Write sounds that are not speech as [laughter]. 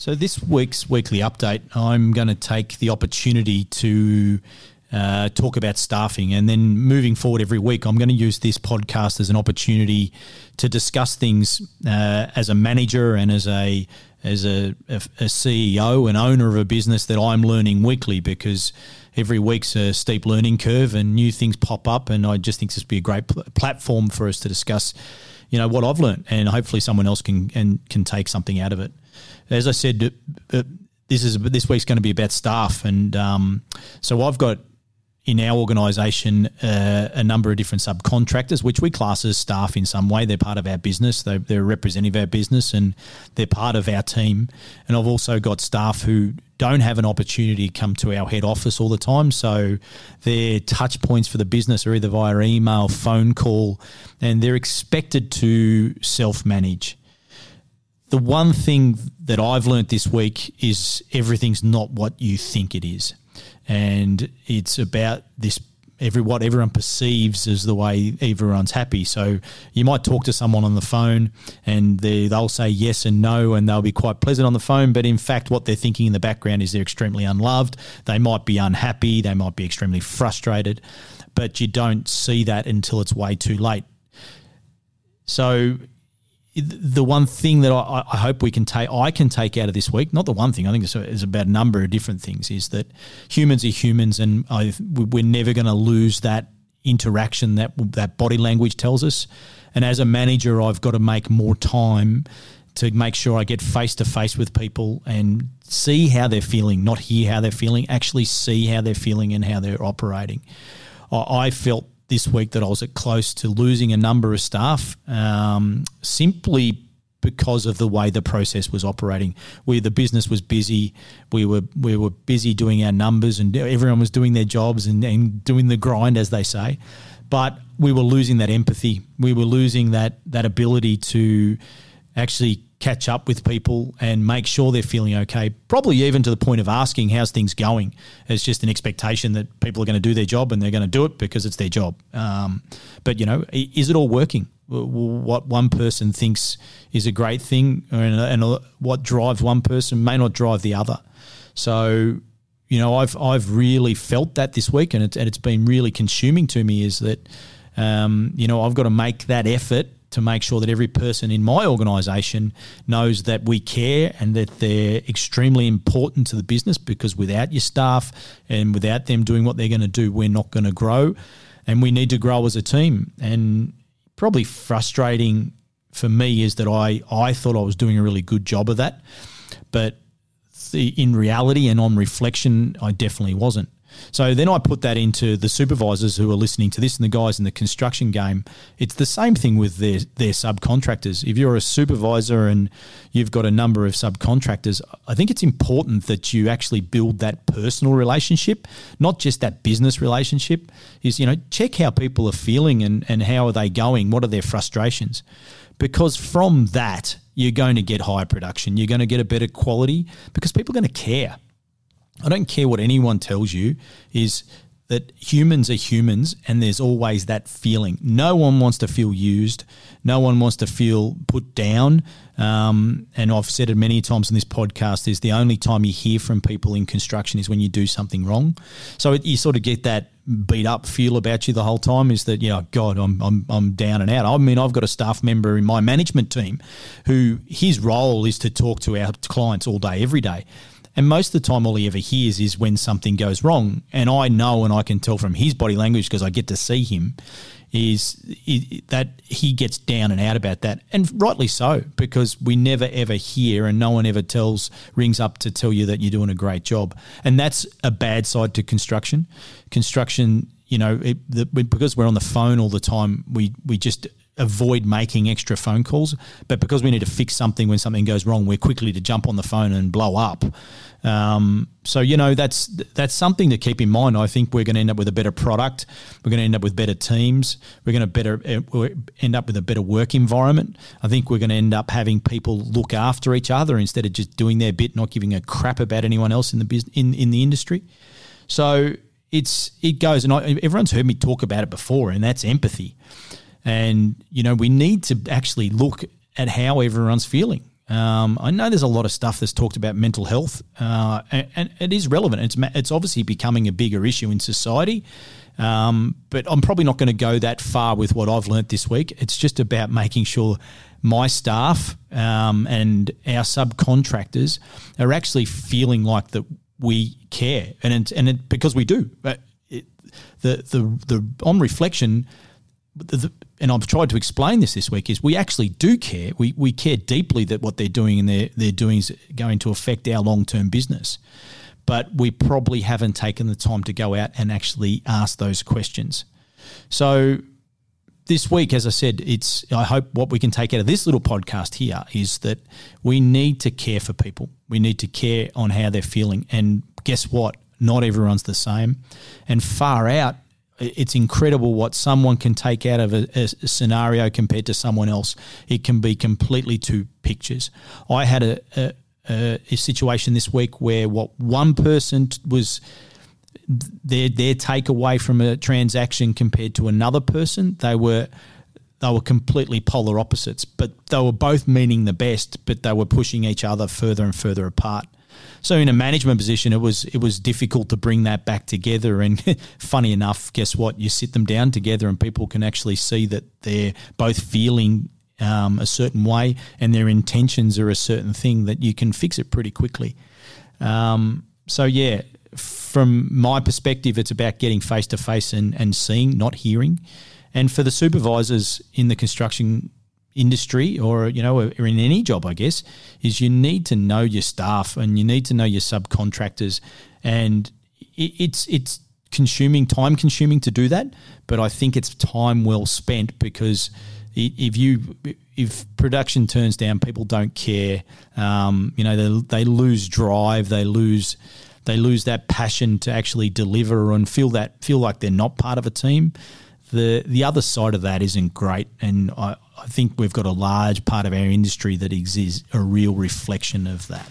So, this week's weekly update, I'm going to take the opportunity to uh, talk about staffing. And then moving forward every week, I'm going to use this podcast as an opportunity to discuss things uh, as a manager and as a as a, a, a, CEO and owner of a business that I'm learning weekly because every week's a steep learning curve and new things pop up. And I just think this would be a great pl- platform for us to discuss, you know, what I've learned and hopefully someone else can and can take something out of it as I said, uh, this is this week's going to be about staff, and um, so I've got in our organisation uh, a number of different subcontractors, which we class as staff in some way. They're part of our business. They're, they're representative of our business, and they're part of our team. And I've also got staff who don't have an opportunity to come to our head office all the time. So their touch points for the business are either via email, phone call, and they're expected to self manage the one thing that I've learnt this week is everything's not what you think it is. And it's about this every what everyone perceives as the way everyone's happy. So you might talk to someone on the phone and they, they'll say yes and no and they'll be quite pleasant on the phone, but in fact what they're thinking in the background is they're extremely unloved. They might be unhappy, they might be extremely frustrated, but you don't see that until it's way too late. So the one thing that I, I, hope we can take, I can take out of this week, not the one thing, I think it's, about a number of different things, is that humans are humans and I, we're never going to lose that interaction that that body language tells us. And as a manager, I've got to make more time to make sure I get face to face with people and see how they're feeling, not hear how they're feeling, actually see how they're feeling and how they're operating. I felt this week that I was close to losing a number of staff um, simply because of the way the process was operating. We the business was busy. We were we were busy doing our numbers, and everyone was doing their jobs and, and doing the grind, as they say. But we were losing that empathy. We were losing that that ability to actually catch up with people and make sure they're feeling okay. Probably even to the point of asking how's things going. It's just an expectation that people are going to do their job and they're going to do it because it's their job. Um, but you know, is it all working? What one person thinks is a great thing, and, and what drives one person may not drive the other. So you know, I've I've really felt that this week, and it's and it's been really consuming to me. Is that um, you know I've got to make that effort to make sure that every person in my organisation knows that we care and that they're extremely important to the business because without your staff and without them doing what they're going to do, we're not going to grow. And we need to grow as a team. And probably frustrating for me is that I, I thought I was doing a really good job of that. But in reality and on reflection, I definitely wasn't. So then I put that into the supervisors who are listening to this and the guys in the construction game. It's the same thing with their their subcontractors. If you're a supervisor and you've got a number of subcontractors, I think it's important that you actually build that personal relationship, not just that business relationship. Is you know check how people are feeling and and how are they going? What are their frustrations? Because from that you're going to get higher production. You're going to get a better quality because people are going to care. I don't care what anyone tells you, is that humans are humans and there's always that feeling. No one wants to feel used. No one wants to feel put down. Um, and I've said it many times in this podcast is the only time you hear from people in construction is when you do something wrong. So it, you sort of get that beat up feel about you the whole time is that, you know, God, I'm, I'm, I'm down and out. I mean, I've got a staff member in my management team who his role is to talk to our clients all day, every day. And most of the time, all he ever hears is when something goes wrong. And I know and I can tell from his body language because I get to see him is that he gets down and out about that. And rightly so, because we never ever hear and no one ever tells, rings up to tell you that you're doing a great job. And that's a bad side to construction. Construction, you know, it, the, because we're on the phone all the time, we, we just avoid making extra phone calls. But because we need to fix something when something goes wrong, we're quickly to jump on the phone and blow up. Um, so you know that's that's something to keep in mind. I think we're going to end up with a better product. We're going to end up with better teams. We're going to better uh, end up with a better work environment. I think we're going to end up having people look after each other instead of just doing their bit, not giving a crap about anyone else in the business in, in the industry. So it's it goes, and I, everyone's heard me talk about it before, and that's empathy. And, you know, we need to actually look at how everyone's feeling. Um, I know there's a lot of stuff that's talked about mental health, uh, and, and, it is relevant. It's it's obviously becoming a bigger issue in society, um, but I'm probably not going to go that far with what I've learnt this week. It's just about making sure my staff um, and our subcontractors are actually feeling like that we care, and it, and it, because we do. But it, the the the on reflection the, and I've tried to explain this this week, is we actually do care. We, we care deeply that what they're doing and they're, they're doing is going to affect our long term business. But we probably haven't taken the time to go out and actually ask those questions. So this week, as I said, it's I hope what we can take out of this little podcast here is that we need to care for people. We need to care on how they're feeling. And guess what? Not everyone's the same. And far out, it's incredible what someone can take out of a, a, scenario compared to someone else. It can be completely two pictures. I had a, a, a situation this week where what one person was their their takeaway from a transaction compared to another person, they were they were completely polar opposites, but they were both meaning the best, but they were pushing each other further and further apart. So in a management position, it was it was difficult to bring that back together. And [laughs] funny enough, guess what? You sit them down together, and people can actually see that they're both feeling um, a certain way, and their intentions are a certain thing. That you can fix it pretty quickly. Um, so yeah, from my perspective, it's about getting face to face and and seeing, not hearing. And for the supervisors in the construction industry or you know or in any job i guess is you need to know your staff and you need to know your subcontractors. And it's it's consuming time consuming to do that but i think it's time well spent because if you if production turns down people don't care. Um, you know they, they lose drive they lose they lose that passion to actually deliver and feel that feel like they're not part of a team the the other side of that isn't great and I, I think we've got a large part of our industry that exists a real reflection of that.